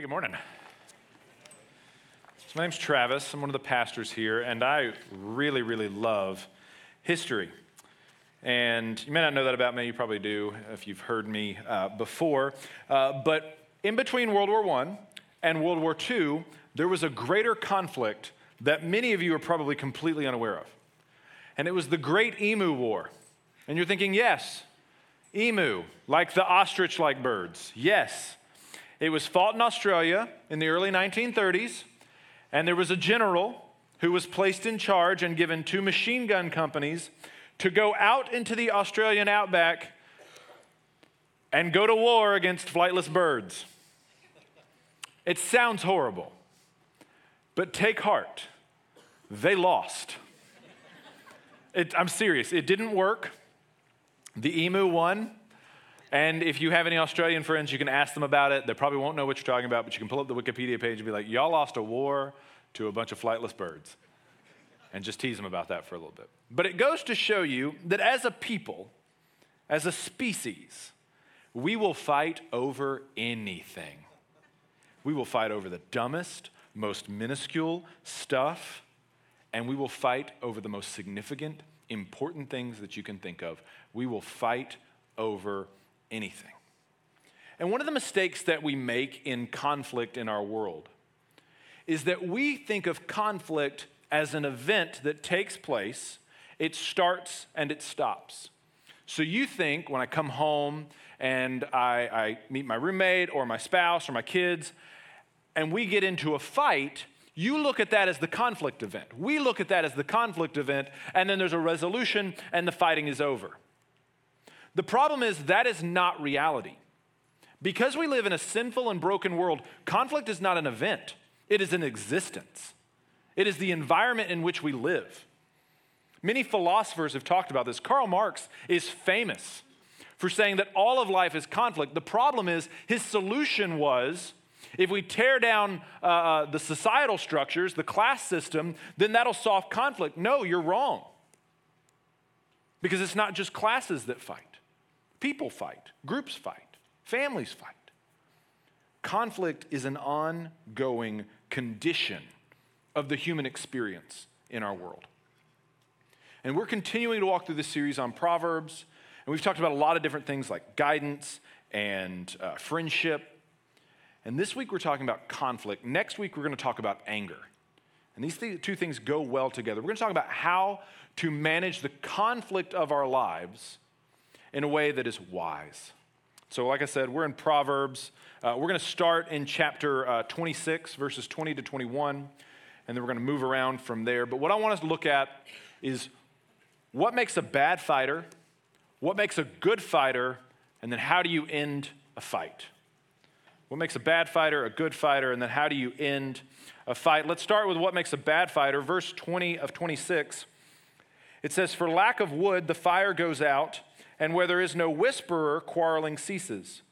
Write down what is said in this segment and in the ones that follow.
Hey, good morning. So my name's Travis. I'm one of the pastors here, and I really, really love history. And you may not know that about me, you probably do if you've heard me uh, before. Uh, but in between World War I and World War II, there was a greater conflict that many of you are probably completely unaware of. And it was the Great Emu War. And you're thinking, yes, emu, like the ostrich like birds. Yes. It was fought in Australia in the early 1930s, and there was a general who was placed in charge and given two machine gun companies to go out into the Australian outback and go to war against flightless birds. It sounds horrible, but take heart. They lost. It, I'm serious, it didn't work. The emu won. And if you have any Australian friends, you can ask them about it. They probably won't know what you're talking about, but you can pull up the Wikipedia page and be like, y'all lost a war to a bunch of flightless birds. And just tease them about that for a little bit. But it goes to show you that as a people, as a species, we will fight over anything. We will fight over the dumbest, most minuscule stuff, and we will fight over the most significant, important things that you can think of. We will fight over anything. And one of the mistakes that we make in conflict in our world is that we think of conflict as an event that takes place, it starts and it stops. So you think when I come home and I, I, meet my roommate or my spouse or my kids, and we get into a fight, you look at that as the conflict event. We look at that as the conflict event, and then there's a resolution and the fighting is over. The problem is that is not reality. Because we live in a sinful and broken world, conflict is not an event, it is an existence. It is the environment in which we live. Many philosophers have talked about this. Karl Marx is famous for saying that all of life is conflict. The problem is, his solution was if we tear down uh, uh, the societal structures, the class system, then that'll solve conflict. No, you're wrong. Because it's not just classes that fight, people fight, groups fight, families fight. Conflict is an ongoing condition of the human experience in our world. And we're continuing to walk through this series on Proverbs, and we've talked about a lot of different things like guidance and uh, friendship and this week we're talking about conflict. Next week we're going to talk about anger. And these th- two things go well together. We're going to talk about how to manage the conflict of our lives in a way that is wise. So, like I said, we're in Proverbs. Uh, we're going to start in chapter uh, 26, verses 20 to 21, and then we're going to move around from there. But what I want us to look at is what makes a bad fighter, what makes a good fighter, and then how do you end a fight? What makes a bad fighter a good fighter? And then how do you end a fight? Let's start with what makes a bad fighter. Verse 20 of 26. It says, For lack of wood, the fire goes out, and where there is no whisperer, quarreling ceases.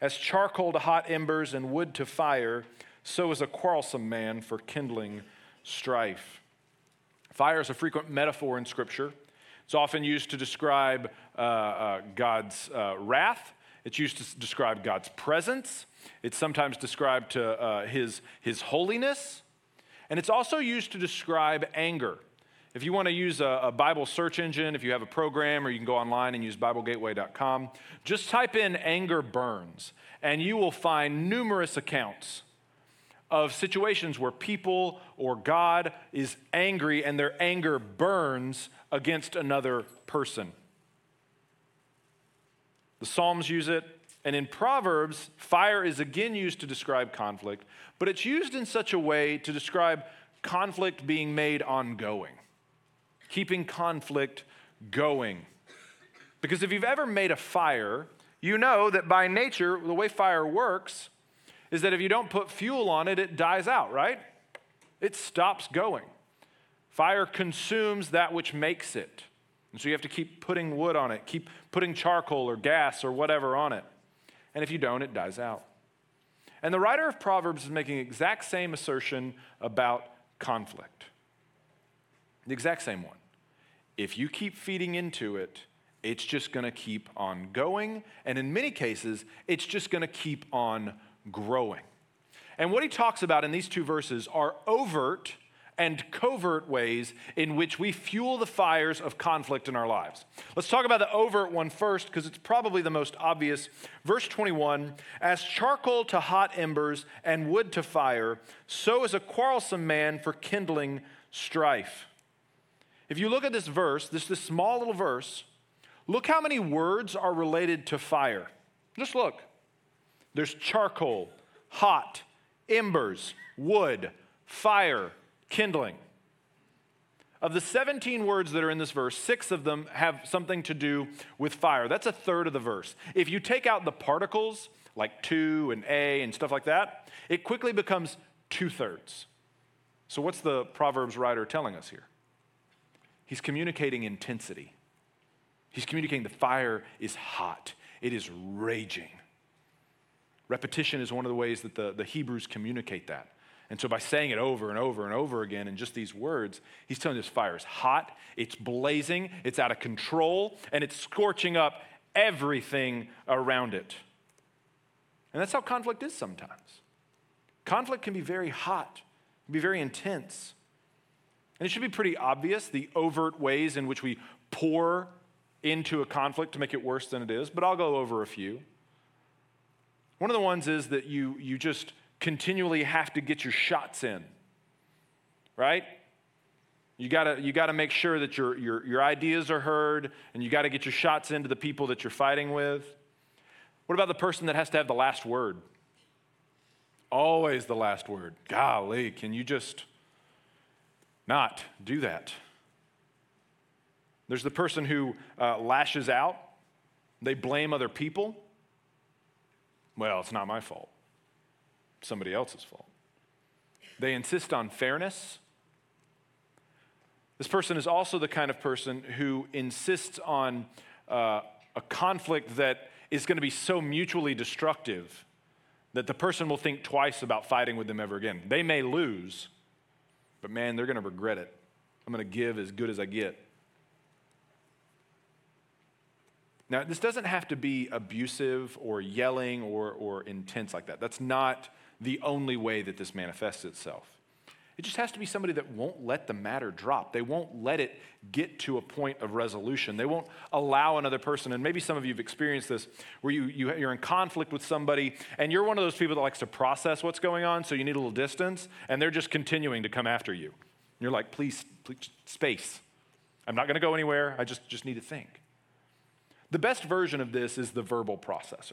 As charcoal to hot embers and wood to fire, so is a quarrelsome man for kindling strife. Fire is a frequent metaphor in Scripture. It's often used to describe uh, uh, God's uh, wrath, it's used to describe God's presence. It's sometimes described to uh, his, his holiness. And it's also used to describe anger. If you want to use a, a, Bible search engine, if you have a program, or you can go online and use BibleGateway.com, just type in anger burns, and you will find numerous accounts of situations where people or God is angry and their anger burns against another person. The Psalms use it. And in Proverbs, fire is again used to describe conflict, but it's used in such a way to describe conflict being made ongoing, keeping conflict going. Because if you've ever made a fire, you know that by nature, the way fire works is that if you don't put fuel on it, it dies out, right? It stops going. Fire consumes that which makes it. And so you have to keep putting wood on it, keep putting charcoal or gas or whatever on it. And if you don't, it dies out. And the writer of Proverbs is making the exact same assertion about conflict. The exact same one. If you keep feeding into it, it's just going to keep on going. And in many cases, it's just going to keep on growing. And what he talks about in these two verses are overt and covert ways in which we fuel the fires of conflict in our lives. Let's talk about the overt one first because it's probably the most obvious. Verse 21 As charcoal to hot embers and wood to fire, so is a quarrelsome man for kindling strife. If you look at this verse, this, this small little verse, look how many words are related to fire. Just look. There's charcoal, hot, embers, wood, fire, kindling. Of the 17 words that are in this verse, six of them have something to do with fire. That's a third of the verse. If you take out the particles, like to and a and stuff like that, it quickly becomes two thirds. So, what's the Proverbs writer telling us here? He's communicating intensity. He's communicating the fire is hot, it is raging. Repetition is one of the ways that the, the Hebrews communicate that. And so, by saying it over and over and over again in just these words, he's telling this fire is hot, it's blazing, it's out of control, and it's scorching up everything around it. And that's how conflict is sometimes. Conflict can be very hot, can be very intense. And it should be pretty obvious the overt ways in which we pour into a conflict to make it worse than it is, but I'll go over a few. One of the ones is that you, you just continually have to get your shots in, right? You gotta, you gotta make sure that your, your, your ideas are heard and you gotta get your shots into the people that you're fighting with. What about the person that has to have the last word? Always the last word. Golly, can you just not do that? There's the person who uh, lashes out, they blame other people. Well, it's not my fault somebody else's fault. They insist on fairness. This person is also the kind of person who insists on uh, a conflict that is going to be so mutually destructive that the person will think twice about fighting with them ever again. They may lose, but man, they're going to regret it. I'm going to give as good as I get. Now, this doesn't have to be abusive or yelling or, or intense like that. That's not the only way that this manifests itself. It just has to be somebody that won't let the matter drop. They won't let it get to a point of resolution. They won't allow another person, and maybe some of you have experienced this, where you, you, you're in conflict with somebody, and you're one of those people that likes to process what's going on, so you need a little distance, and they're just continuing to come after you. And you're like, please, please space. I'm not going to go anywhere. I just, just need to think. The best version of this is the verbal processor.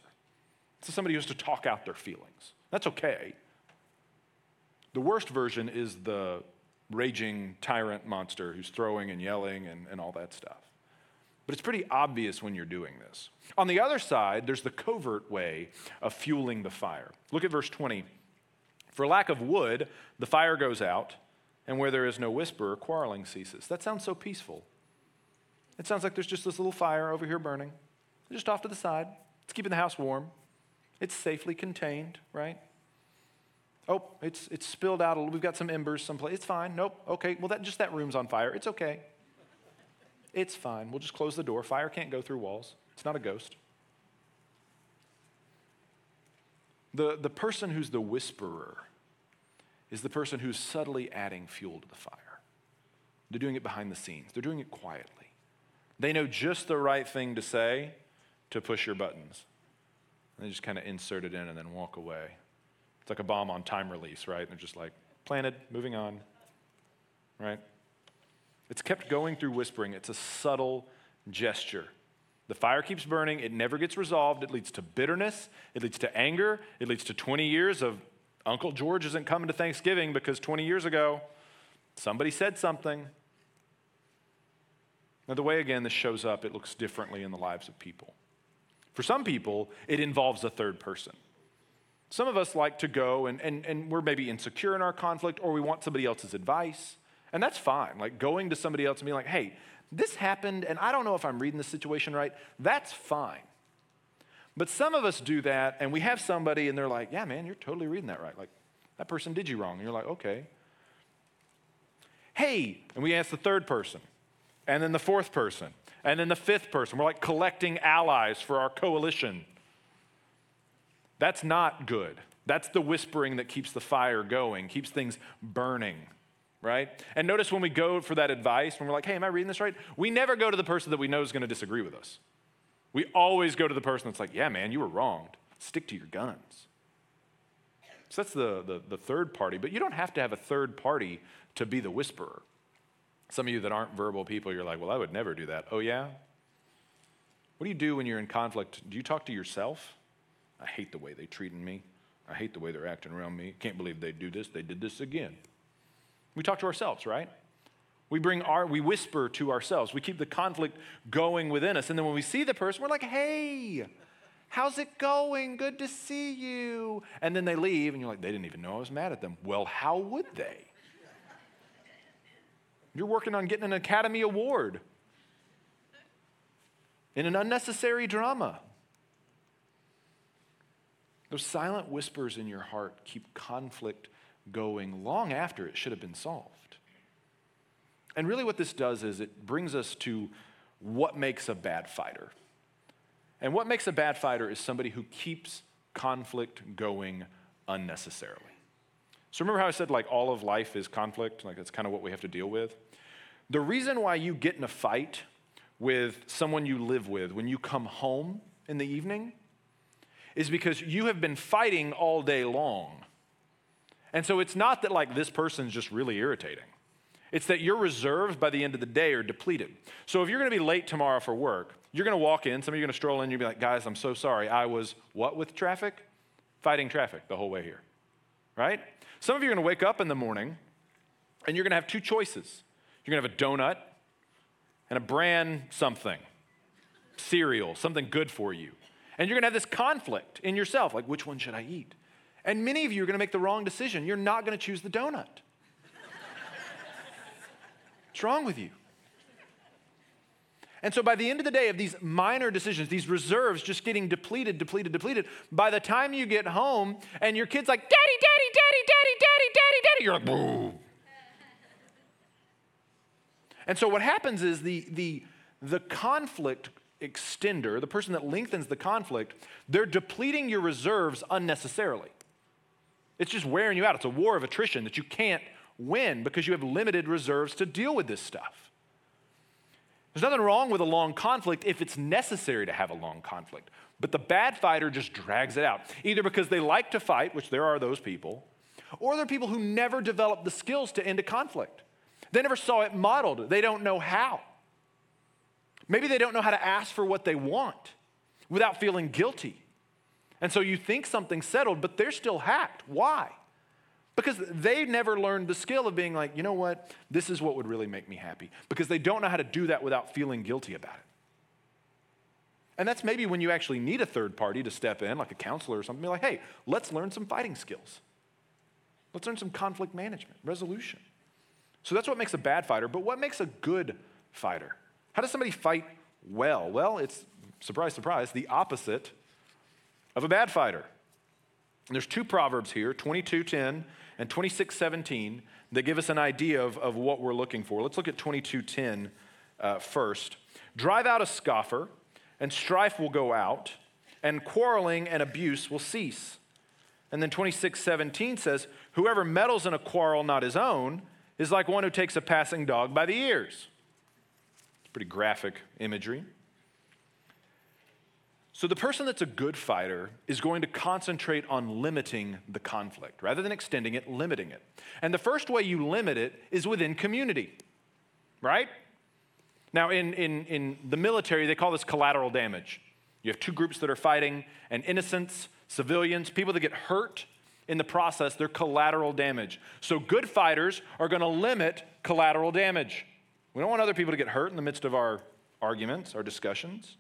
So somebody who has to talk out their feelings. That's okay. The worst version is the raging tyrant monster who's throwing and yelling and, and all that stuff. But it's pretty obvious when you're doing this. On the other side, there's the covert way of fueling the fire. Look at verse 20. For lack of wood, the fire goes out, and where there is no whisper, quarreling ceases. That sounds so peaceful. It sounds like there's just this little fire over here burning, just off to the side. It's keeping the house warm. It's safely contained, right? Oh, it's, it's spilled out. We've got some embers someplace. It's fine. Nope. Okay. Well, that, just that room's on fire. It's okay. It's fine. We'll just close the door. Fire can't go through walls. It's not a ghost. The, the person who's the whisperer is the person who's subtly adding fuel to the fire. They're doing it behind the scenes, they're doing it quietly. They know just the right thing to say to push your buttons. And they just kind of insert it in and then walk away. It's like a bomb on time release, right? And they're just like, planted, moving on, right? It's kept going through whispering. It's a subtle gesture. The fire keeps burning, it never gets resolved. It leads to bitterness, it leads to anger, it leads to 20 years of Uncle George isn't coming to Thanksgiving because 20 years ago somebody said something. Now, the way again this shows up, it looks differently in the lives of people. For some people, it involves a third person. Some of us like to go and, and, and we're maybe insecure in our conflict or we want somebody else's advice. And that's fine. Like going to somebody else and being like, hey, this happened and I don't know if I'm reading the situation right. That's fine. But some of us do that and we have somebody and they're like, yeah, man, you're totally reading that right. Like, that person did you wrong. And you're like, okay. Hey, and we ask the third person and then the fourth person and then the fifth person. We're like collecting allies for our coalition. That's not good. That's the whispering that keeps the fire going, keeps things burning, right? And notice when we go for that advice, when we're like, hey, am I reading this right? We never go to the person that we know is going to disagree with us. We always go to the person that's like, yeah, man, you were wronged. Stick to your guns. So that's the, the, the third party, but you don't have to have a third party to be the whisperer. Some of you that aren't verbal people, you're like, well, I would never do that. Oh, yeah? What do you do when you're in conflict? Do you talk to yourself? I hate the way they're treating me. I hate the way they're acting around me. Can't believe they do this. They did this again. We talk to ourselves, right? We bring our, we whisper to ourselves. We keep the conflict going within us. And then when we see the person, we're like, hey, how's it going? Good to see you. And then they leave, and you're like, they didn't even know I was mad at them. Well, how would they? You're working on getting an Academy Award in an unnecessary drama. Those silent whispers in your heart keep conflict going long after it should have been solved. And really, what this does is it brings us to what makes a bad fighter. And what makes a bad fighter is somebody who keeps conflict going unnecessarily. So remember how I said, like, all of life is conflict? Like, that's kind of what we have to deal with. The reason why you get in a fight with someone you live with when you come home in the evening is because you have been fighting all day long. And so it's not that, like, this person's just really irritating. It's that your reserves by the end of the day are depleted. So if you're going to be late tomorrow for work, you're going to walk in, some of you are going to stroll in, you'll be like, guys, I'm so sorry. I was what with traffic? Fighting traffic the whole way here, right? Some of you are going to wake up in the morning and you're going to have two choices. You're going to have a donut and a bran something, cereal, something good for you. And you're going to have this conflict in yourself like, which one should I eat? And many of you are going to make the wrong decision. You're not going to choose the donut. What's wrong with you? And so by the end of the day of these minor decisions, these reserves just getting depleted, depleted, depleted, by the time you get home and your kid's like, Daddy, Daddy, Daddy, Daddy, Daddy, Daddy, Daddy, you're like, boom. And so what happens is the, the, the conflict extender, the person that lengthens the conflict, they're depleting your reserves unnecessarily. It's just wearing you out. It's a war of attrition that you can't win because you have limited reserves to deal with this stuff. There's nothing wrong with a long conflict if it's necessary to have a long conflict. But the bad fighter just drags it out, either because they like to fight, which there are those people, or they're people who never develop the skills to end a conflict. They never saw it modeled, they don't know how. Maybe they don't know how to ask for what they want without feeling guilty. And so you think something's settled, but they're still hacked. Why? Because they never learned the skill of being like, you know what, this is what would really make me happy. Because they don't know how to do that without feeling guilty about it. And that's maybe when you actually need a third party to step in, like a counselor or something, be like, hey, let's learn some fighting skills. Let's learn some conflict management, resolution. So that's what makes a bad fighter, but what makes a good fighter? How does somebody fight well? Well, it's, surprise, surprise, the opposite of a bad fighter. And there's two proverbs here 22:10 and 26:17 that give us an idea of, of what we're looking for. Let's look at 22:10 uh, first. Drive out a scoffer, and strife will go out, and quarreling and abuse will cease. And then 26:17 says, Whoever meddles in a quarrel not his own is like one who takes a passing dog by the ears. Pretty graphic imagery. So, the person that's a good fighter is going to concentrate on limiting the conflict rather than extending it, limiting it. And the first way you limit it is within community, right? Now, in, in, in the military, they call this collateral damage. You have two groups that are fighting, and innocents, civilians, people that get hurt in the process, they're collateral damage. So good fighters are going to limit collateral damage. We don't want other people to get hurt in the midst of our arguments, our discussions.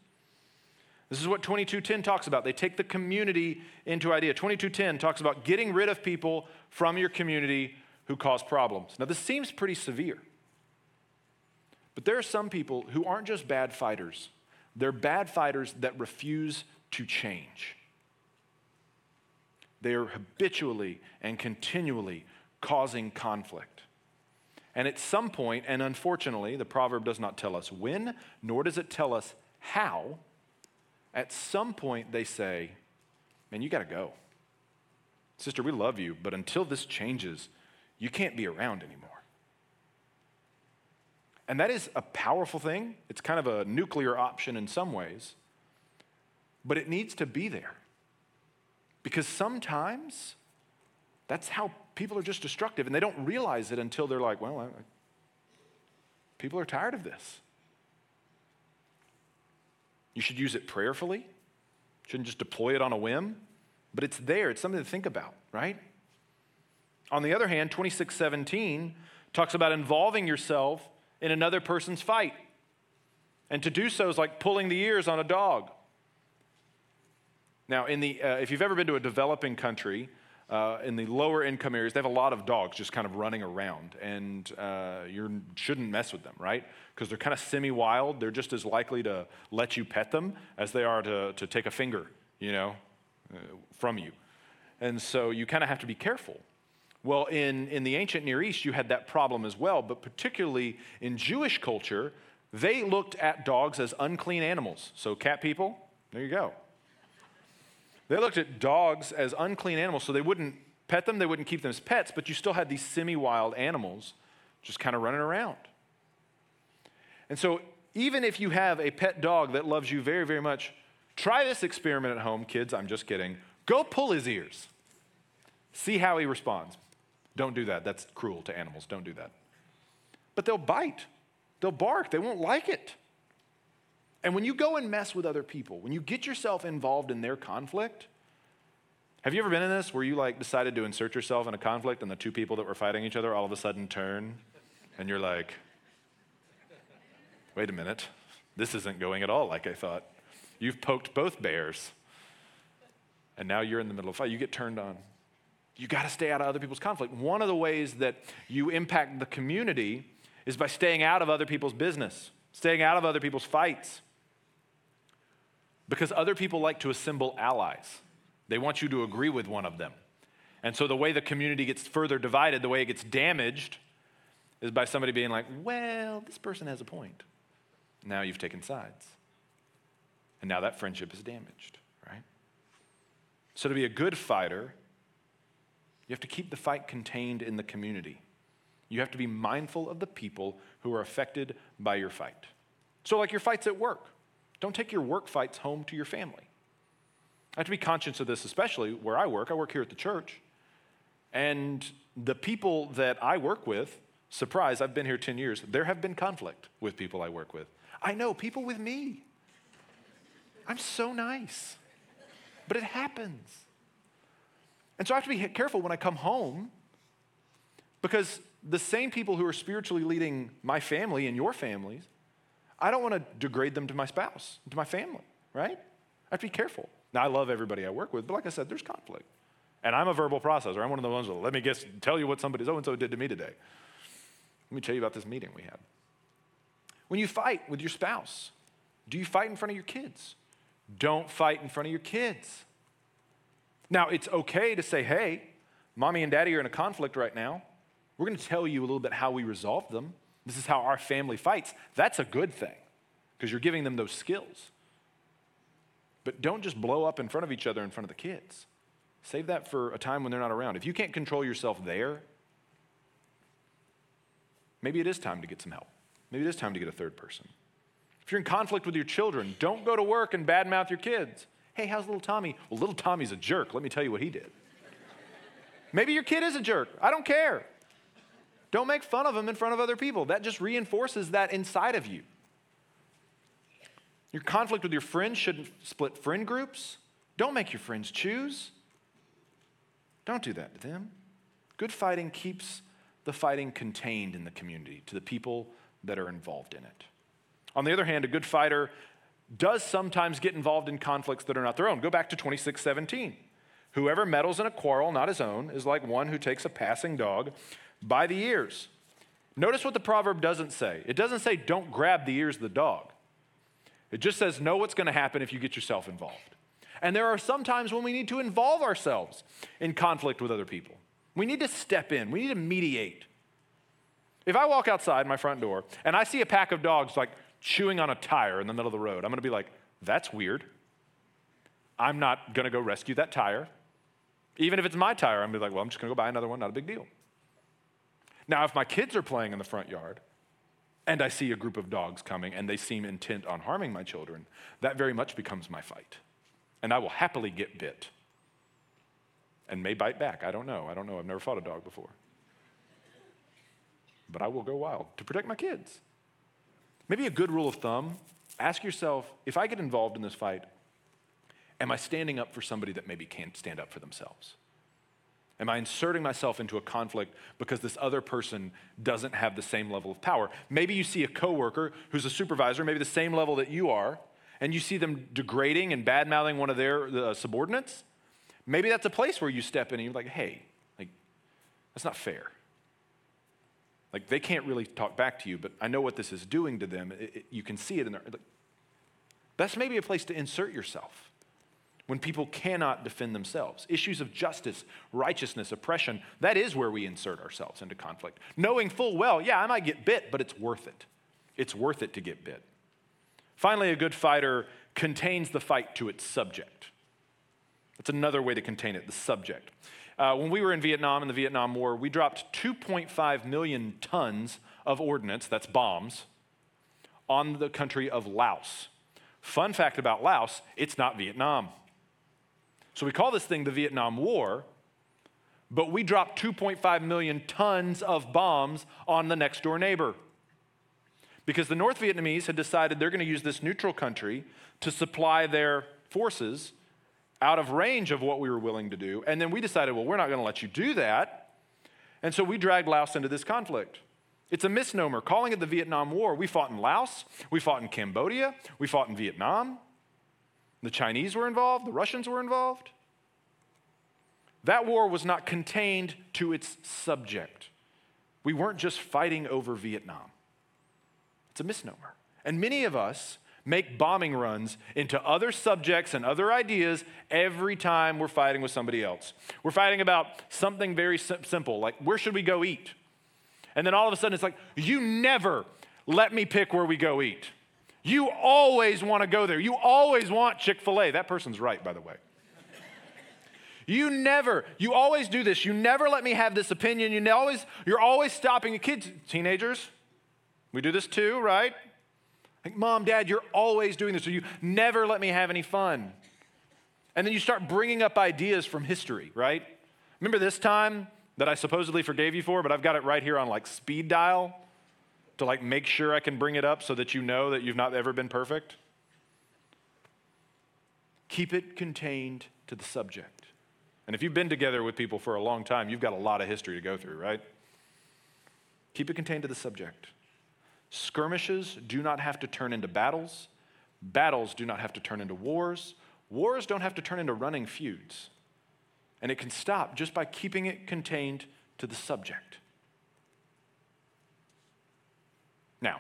This is what 2210 talks about. They take the community into idea. 2210 talks about getting rid of people from your community who cause problems. Now, this seems pretty severe. But there are some people who aren't just bad fighters, they're bad fighters that refuse to change. They are habitually and continually causing conflict. And at some point, and unfortunately, the proverb does not tell us when, nor does it tell us how, at some point they say, Man, you got to go. Sister, we love you, but until this changes, you can't be around anymore. And that is a powerful thing. It's kind of a nuclear option in some ways, but it needs to be there. Because sometimes that's how people are just destructive, and they don't realize it until they're like, well, I, people are tired of this. You should use it prayerfully, shouldn't just deploy it on a whim, but it's there. It's something to think about, right? On the other hand, 2617 talks about involving yourself in another person's fight. And to do so is like pulling the ears on a dog. Now, in the, uh, if you've ever been to a developing country, uh, in the lower income areas, they have a lot of dogs just kind of running around, and uh, you shouldn't mess with them, right? Because they're kind of semi wild. They're just as likely to let you pet them as they are to, to take a finger, you know, uh, from you. And so you kind of have to be careful. Well, in, in the ancient Near East, you had that problem as well, but particularly in Jewish culture, they looked at dogs as unclean animals. So, cat people, there you go. They looked at dogs as unclean animals, so they wouldn't pet them, they wouldn't keep them as pets, but you still had these semi wild animals just kind of running around. And so, even if you have a pet dog that loves you very, very much, try this experiment at home, kids. I'm just kidding. Go pull his ears, see how he responds. Don't do that. That's cruel to animals. Don't do that. But they'll bite, they'll bark, they won't like it. And when you go and mess with other people, when you get yourself involved in their conflict, have you ever been in this where you like decided to insert yourself in a conflict and the two people that were fighting each other all of a sudden turn and you're like, wait a minute, this isn't going at all like I thought. You've poked both bears and now you're in the middle of a fight. You get turned on you got to stay out of other people's conflict. One of the ways that you impact the community is by staying out of other people's business, staying out of other people's fights. Because other people like to assemble allies, they want you to agree with one of them. And so the way the community gets further divided, the way it gets damaged, is by somebody being like, well, this person has a point. Now you've taken sides. And now that friendship is damaged, right? So to be a good fighter, you have to keep the fight contained in the community. You have to be mindful of the people who are affected by your fight. So, like your fights at work, don't take your work fights home to your family. I have to be conscious of this, especially where I work. I work here at the church. And the people that I work with, surprise, I've been here 10 years, there have been conflict with people I work with. I know people with me. I'm so nice, but it happens. And so I have to be careful when I come home because the same people who are spiritually leading my family and your families, I don't want to degrade them to my spouse, to my family, right? I have to be careful. Now, I love everybody I work with, but like I said, there's conflict. And I'm a verbal processor. I'm one of the ones that let me guess, tell you what somebody so and so did to me today. Let me tell you about this meeting we had. When you fight with your spouse, do you fight in front of your kids? Don't fight in front of your kids. Now, it's okay to say, hey, mommy and daddy are in a conflict right now. We're going to tell you a little bit how we resolve them. This is how our family fights. That's a good thing because you're giving them those skills. But don't just blow up in front of each other in front of the kids. Save that for a time when they're not around. If you can't control yourself there, maybe it is time to get some help. Maybe it is time to get a third person. If you're in conflict with your children, don't go to work and badmouth your kids. Hey, how's little Tommy? Well, little Tommy's a jerk. Let me tell you what he did. Maybe your kid is a jerk. I don't care. Don't make fun of them in front of other people. That just reinforces that inside of you. Your conflict with your friends shouldn't split friend groups. Don't make your friends choose. Don't do that to them. Good fighting keeps the fighting contained in the community to the people that are involved in it. On the other hand, a good fighter does sometimes get involved in conflicts that are not their own. Go back to 2617. Whoever meddles in a quarrel not his own is like one who takes a passing dog by the ears. Notice what the proverb doesn't say. It doesn't say, don't grab the ears of the dog. It just says, know what's going to happen if you get yourself involved. And there are some times when we need to involve ourselves in conflict with other people. We need to step in, we need to mediate. If I walk outside my front door and I see a pack of dogs like chewing on a tire in the middle of the road, I'm going to be like, that's weird. I'm not going to go rescue that tire. Even if it's my tire, I'm going to be like, well, I'm just gonna go buy another one, not a big deal. Now, if my kids are playing in the front yard and I see a group of dogs coming and they seem intent on harming my children, that very much becomes my fight. And I will happily get bit and may bite back. I don't know. I don't know. I've never fought a dog before. But I will go wild to protect my kids. Maybe a good rule of thumb ask yourself if I get involved in this fight, am I standing up for somebody that maybe can't stand up for themselves? Am I inserting myself into a conflict because this other person doesn't have the same level of power? Maybe you see a coworker who's a supervisor, maybe the same level that you are, and you see them degrading and bad mouthing one of their uh, subordinates. Maybe that's a place where you step in and you're like, hey, like, that's not fair. Like, they can't really talk back to you, but I know what this is doing to them. It, it, you can see it in there. Like, that's maybe a place to insert yourself when people cannot defend themselves. Issues of justice, righteousness, oppression, that is where we insert ourselves into conflict. Knowing full well, yeah, I might get bit, but it's worth it. It's worth it to get bit. Finally, a good fighter contains the fight to its subject. That's another way to contain it, the subject. Uh, when we were in Vietnam in the Vietnam War, we dropped 2.5 million tons of ordnance, that's bombs, on the country of Laos. Fun fact about Laos, it's not Vietnam. So we call this thing the Vietnam War, but we dropped 2.5 million tons of bombs on the next door neighbor. Because the North Vietnamese had decided they're going to use this neutral country to supply their forces out of range of what we were willing to do. And then we decided, well, we're not going to let you do that. And so we dragged Laos into this conflict. It's a misnomer. Calling it the Vietnam War, we fought in Laos, we fought in Cambodia, we fought in Vietnam. The Chinese were involved, the Russians were involved. That war was not contained to its subject. We weren't just fighting over Vietnam. It's a misnomer. And many of us make bombing runs into other subjects and other ideas every time we're fighting with somebody else. We're fighting about something very simple, like where should we go eat? And then all of a sudden it's like, you never let me pick where we go eat. You always want to go there. You always want Chick fil A. That person's right, by the way. You never, you always do this. You never let me have this opinion. You always, you're always stopping kids, teenagers. We do this too, right? Like, mom, dad, you're always doing this, so you never let me have any fun. And then you start bringing up ideas from history, right? Remember this time that I supposedly forgave you for, but I've got it right here on like speed dial? To like make sure I can bring it up so that you know that you've not ever been perfect? Keep it contained to the subject. And if you've been together with people for a long time, you've got a lot of history to go through, right? Keep it contained to the subject. Skirmishes do not have to turn into battles. Battles do not have to turn into wars. Wars don't have to turn into running feuds. And it can stop just by keeping it contained to the subject. Now,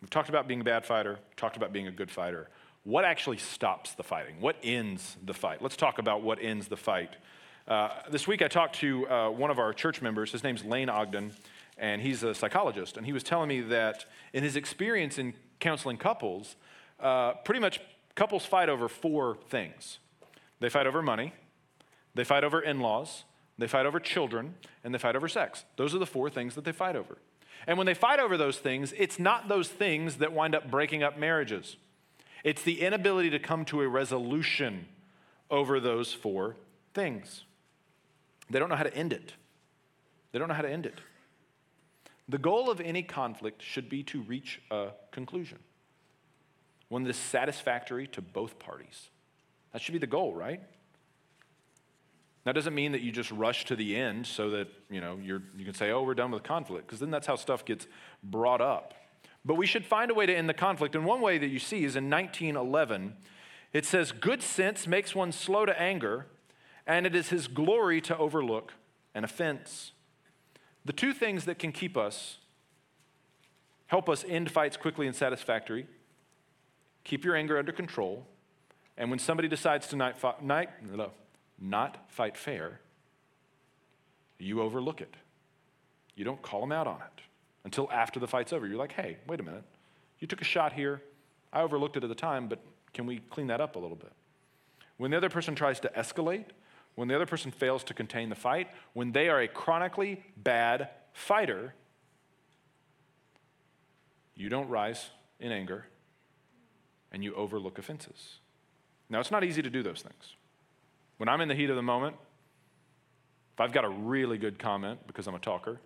we've talked about being a bad fighter, talked about being a good fighter. What actually stops the fighting? What ends the fight? Let's talk about what ends the fight. Uh, this week I talked to uh, one of our church members. His name's Lane Ogden, and he's a psychologist. And he was telling me that in his experience in counseling couples, uh, pretty much couples fight over four things they fight over money, they fight over in laws, they fight over children, and they fight over sex. Those are the four things that they fight over. And when they fight over those things, it's not those things that wind up breaking up marriages. It's the inability to come to a resolution over those four things. They don't know how to end it. They don't know how to end it. The goal of any conflict should be to reach a conclusion, one that is satisfactory to both parties. That should be the goal, right? That doesn't mean that you just rush to the end so that, you know, you can say, oh, we're done with conflict, because then that's how stuff gets brought up. But we should find a way to end the conflict. And one way that you see is in 1911, it says, Good sense makes one slow to anger, and it is his glory to overlook an offense. The two things that can keep us, help us end fights quickly and satisfactory, keep your anger under control, and when somebody decides to night, night, not fight fair, you overlook it. You don't call them out on it until after the fight's over. You're like, hey, wait a minute. You took a shot here. I overlooked it at the time, but can we clean that up a little bit? When the other person tries to escalate when the other person fails to contain the fight, when they are a chronically bad fighter, you don't rise in anger and you overlook offenses. Now, it's not easy to do those things. When I'm in the heat of the moment, if I've got a really good comment because I'm a talker,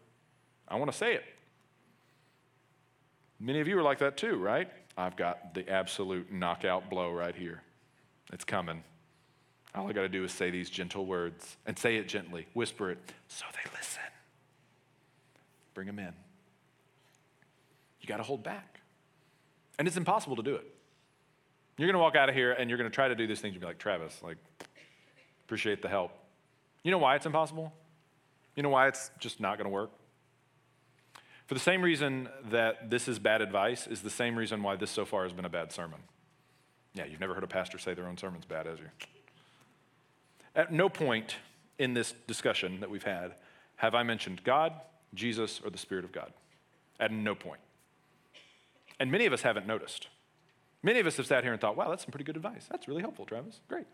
I want to say it. Many of you are like that too, right? I've got the absolute knockout blow right here. It's coming. All I got to do is say these gentle words and say it gently, whisper it so they listen. Bring them in. You got to hold back. And it's impossible to do it. You're going to walk out of here and you're going to try to do these things. You'll be like, Travis, like, appreciate the help. You know why it's impossible? You know why it's just not going to work? For the same reason that this is bad advice, is the same reason why this so far has been a bad sermon. Yeah, you've never heard a pastor say their own sermon's bad, have you? At no point in this discussion that we've had have I mentioned God, Jesus, or the Spirit of God. At no point. And many of us haven't noticed. Many of us have sat here and thought, wow, that's some pretty good advice. That's really helpful, Travis. Great.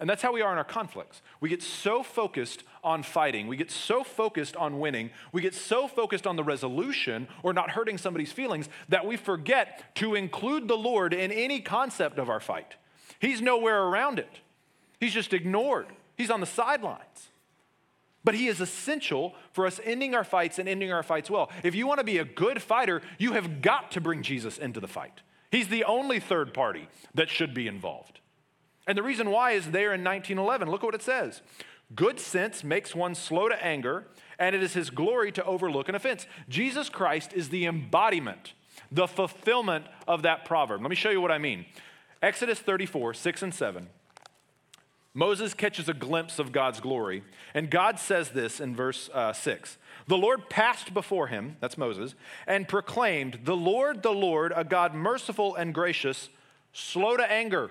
And that's how we are in our conflicts. We get so focused on fighting, we get so focused on winning, we get so focused on the resolution or not hurting somebody's feelings that we forget to include the Lord in any concept of our fight. He's nowhere around it, He's just ignored, He's on the sidelines. But he is essential for us ending our fights and ending our fights well. If you want to be a good fighter, you have got to bring Jesus into the fight. He's the only third party that should be involved. And the reason why is there in 1911. Look at what it says Good sense makes one slow to anger, and it is his glory to overlook an offense. Jesus Christ is the embodiment, the fulfillment of that proverb. Let me show you what I mean. Exodus 34, 6 and 7. Moses catches a glimpse of God's glory, and God says this in verse uh, 6 The Lord passed before him, that's Moses, and proclaimed, The Lord, the Lord, a God merciful and gracious, slow to anger,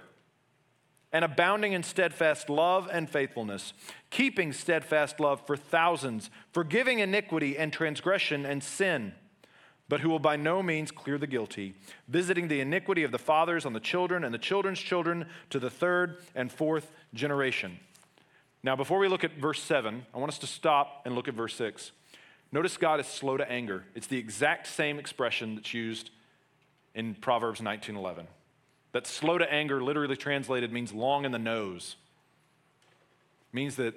and abounding in steadfast love and faithfulness, keeping steadfast love for thousands, forgiving iniquity and transgression and sin but who will by no means clear the guilty, visiting the iniquity of the fathers on the children and the children's children to the third and fourth generation. Now, before we look at verse 7, I want us to stop and look at verse 6. Notice God is slow to anger. It's the exact same expression that's used in Proverbs 19:11. That slow to anger literally translated means long in the nose. means that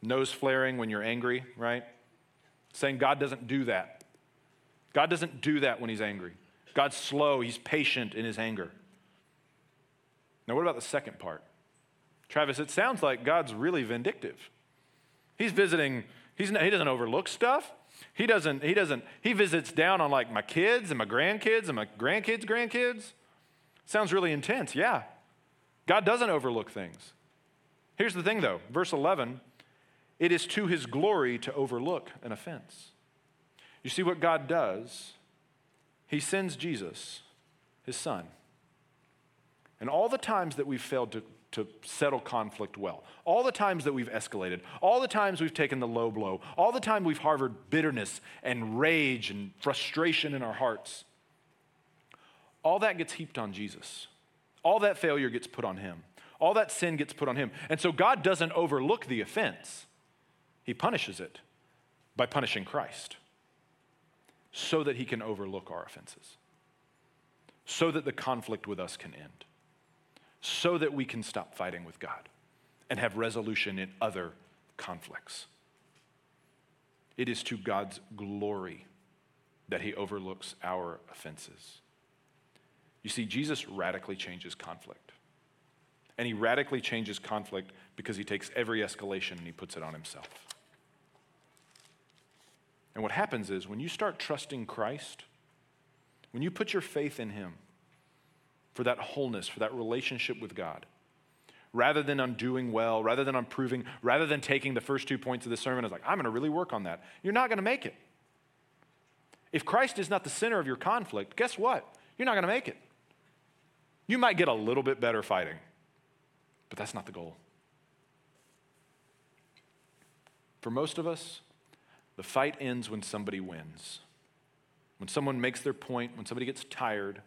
nose flaring when you're angry, right? Saying God doesn't do that. God doesn't do that when he's angry. God's slow, he's patient in his anger. Now, what about the second part? Travis, it sounds like God's really vindictive. He's visiting, he's, he doesn't overlook stuff. He doesn't, he doesn't, he visits down on like my kids and my grandkids and my grandkids' grandkids. Sounds really intense, yeah. God doesn't overlook things. Here's the thing though, verse 11 it is to his glory to overlook an offense. You see what God does? He sends Jesus, his son. And all the times that we've failed to, to settle conflict well, all the times that we've escalated, all the times we've taken the low blow, all the time we've harbored bitterness and rage and frustration in our hearts, all that gets heaped on Jesus. All that failure gets put on him. All that sin gets put on him. And so God doesn't overlook the offense, he punishes it by punishing Christ so that he can overlook our offenses, so that the conflict with us can end, so that we can stop fighting with God and have resolution in other conflicts. It is to God's glory that he overlooks our offenses. You see, Jesus radically changes conflict. And he radically changes conflict because he takes every escalation and he puts it on himself. And what happens is when you start trusting Christ, when you put your faith in Him for that wholeness, for that relationship with God, rather than on doing well, rather than on proving, rather than taking the first two points of the sermon as like, I'm going to really work on that, you're not going to make it. If Christ is not the center of your conflict, guess what? You're not going to make it. You might get a little bit better fighting, but that's not the goal. For most of us, the fight ends when somebody wins. When someone makes their point, when somebody gets tired,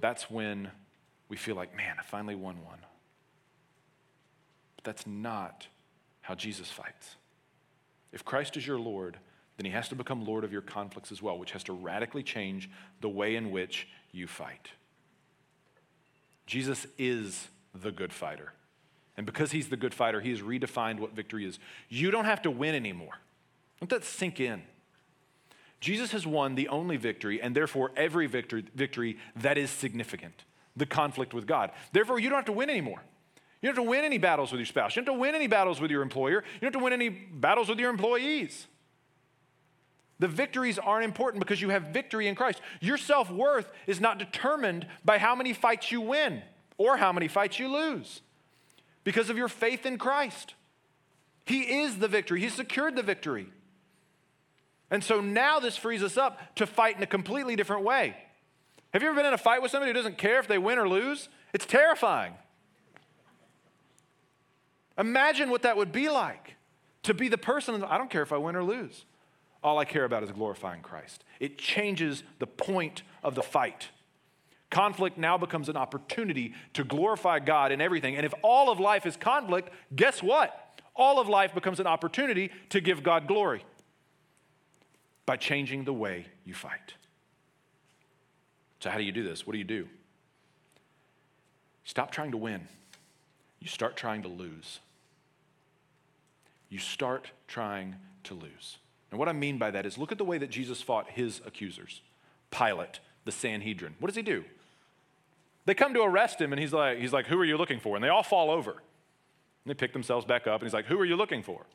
that's when we feel like, man, I finally won one. But that's not how Jesus fights. If Christ is your Lord, then he has to become Lord of your conflicts as well, which has to radically change the way in which you fight. Jesus is the good fighter. And because he's the good fighter, he has redefined what victory is. You don't have to win anymore. Let that sink in. Jesus has won the only victory, and therefore every victory, victory that is significant the conflict with God. Therefore, you don't have to win anymore. You don't have to win any battles with your spouse. You don't have to win any battles with your employer. You don't have to win any battles with your employees. The victories aren't important because you have victory in Christ. Your self worth is not determined by how many fights you win or how many fights you lose because of your faith in Christ. He is the victory, He secured the victory. And so now this frees us up to fight in a completely different way. Have you ever been in a fight with somebody who doesn't care if they win or lose? It's terrifying. Imagine what that would be like to be the person, I don't care if I win or lose. All I care about is glorifying Christ. It changes the point of the fight. Conflict now becomes an opportunity to glorify God in everything. And if all of life is conflict, guess what? All of life becomes an opportunity to give God glory by changing the way you fight. So, how do you do this? What do you do? Stop trying to win, you start trying to lose. You start trying to lose. And what I mean by that is look at the way that Jesus fought his accusers Pilate, the Sanhedrin. What does he do? They come to arrest him, and he's like, he's like, Who are you looking for? And they all fall over. And they pick themselves back up, and he's like, Who are you looking for?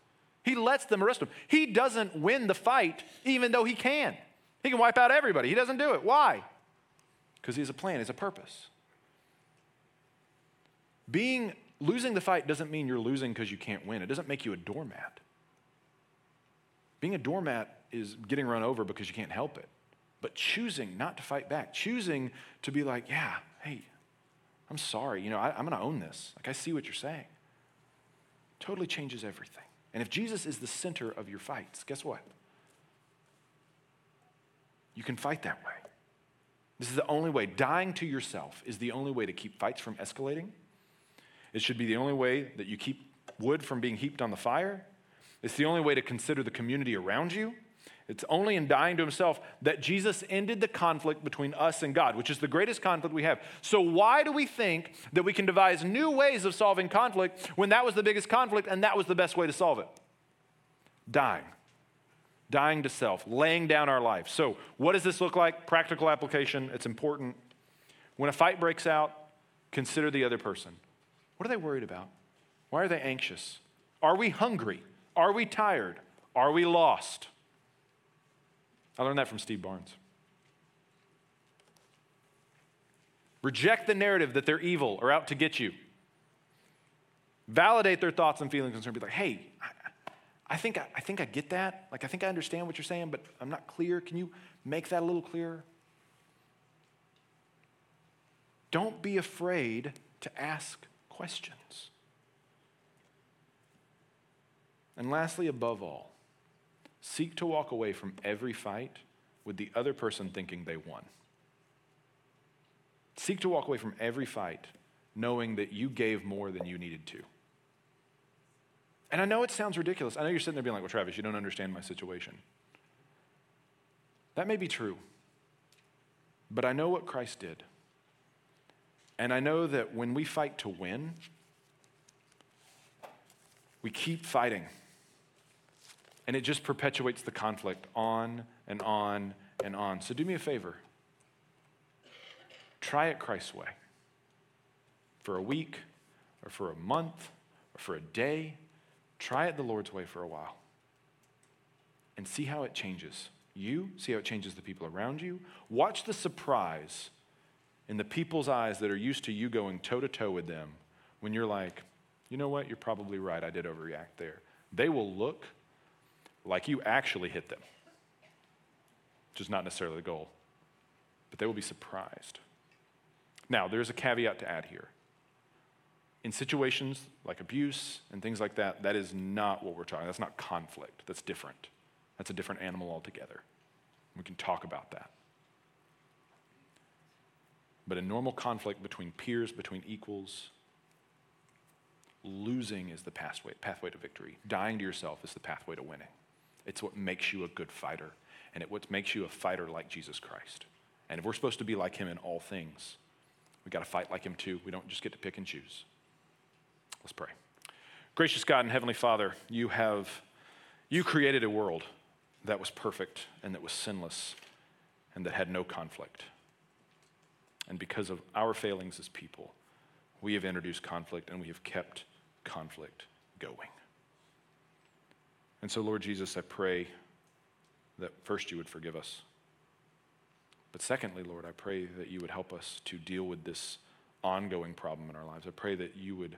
He lets them arrest him. He doesn't win the fight, even though he can. He can wipe out everybody. He doesn't do it. Why? Because he has a plan, he has a purpose. Being losing the fight doesn't mean you're losing because you can't win. It doesn't make you a doormat. Being a doormat is getting run over because you can't help it. But choosing not to fight back, choosing to be like, yeah, hey, I'm sorry, you know, I, am going to own this. Like, I see what you're saying. Totally changes everything. And if Jesus is the center of your fights, guess what? You can fight that way. This is the only way. Dying to yourself is the only way to keep fights from escalating. It should be the only way that you keep wood from being heaped on the fire. It's the only way to consider the community around you. It's only in dying to himself that Jesus ended the conflict between us and God, which is the greatest conflict we have. So, why do we think that we can devise new ways of solving conflict when that was the biggest conflict and that was the best way to solve it? Dying. Dying to self, laying down our life. So, what does this look like? Practical application. It's important. When a fight breaks out, consider the other person. What are they worried about? Why are they anxious? Are we hungry? Are we tired? Are we lost? I learned that from Steve Barnes. Reject the narrative that they're evil or out to get you. Validate their thoughts and feelings and be like, hey, I, I think I, I think I get that. Like, I think I understand what you're saying, but I'm not clear. Can you make that a little clearer? Don't be afraid to ask questions. And lastly, above all, seek to walk away from every fight with the other person thinking they won. Seek to walk away from every fight knowing that you gave more than you needed to. And I know it sounds ridiculous. I know you're sitting there being like, well, Travis, you don't understand my situation. That may be true. But I know what Christ did. And I know that when we fight to win, we keep fighting. And it just perpetuates the conflict on and on and on. So do me a favor try it Christ's way for a week or for a month or for a day. Try it the Lord's way for a while and see how it changes you, see how it changes the people around you. Watch the surprise in the people's eyes that are used to you going toe to toe with them when you're like, you know what, you're probably right, I did overreact there. They will look like you actually hit them, which is not necessarily the goal, but they will be surprised. Now, there's a caveat to add here. In situations like abuse and things like that, that is not what we're talking. That's not conflict. That's different. That's a different animal altogether. We can talk about that. But in normal conflict between peers, between equals, losing is the pathway, pathway to victory. Dying to yourself is the pathway to winning. It's what makes you a good fighter, and it what makes you a fighter like Jesus Christ. And if we're supposed to be like him in all things, we got to fight like him too. We don't just get to pick and choose. Let's pray. Gracious God and Heavenly Father, you have you created a world that was perfect and that was sinless and that had no conflict. And because of our failings as people, we have introduced conflict and we have kept conflict going. And so, Lord Jesus, I pray that first you would forgive us. But secondly, Lord, I pray that you would help us to deal with this ongoing problem in our lives. I pray that you would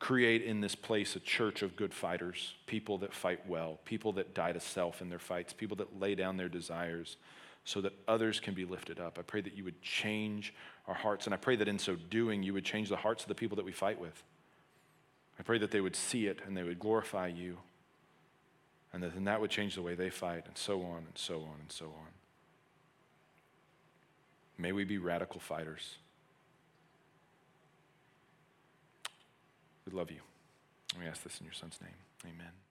create in this place a church of good fighters, people that fight well, people that die to self in their fights, people that lay down their desires so that others can be lifted up. I pray that you would change our hearts, and I pray that in so doing, you would change the hearts of the people that we fight with. I pray that they would see it and they would glorify you, and then that would change the way they fight, and so on and so on and so on. May we be radical fighters. We love you. We ask this in your son's name. Amen.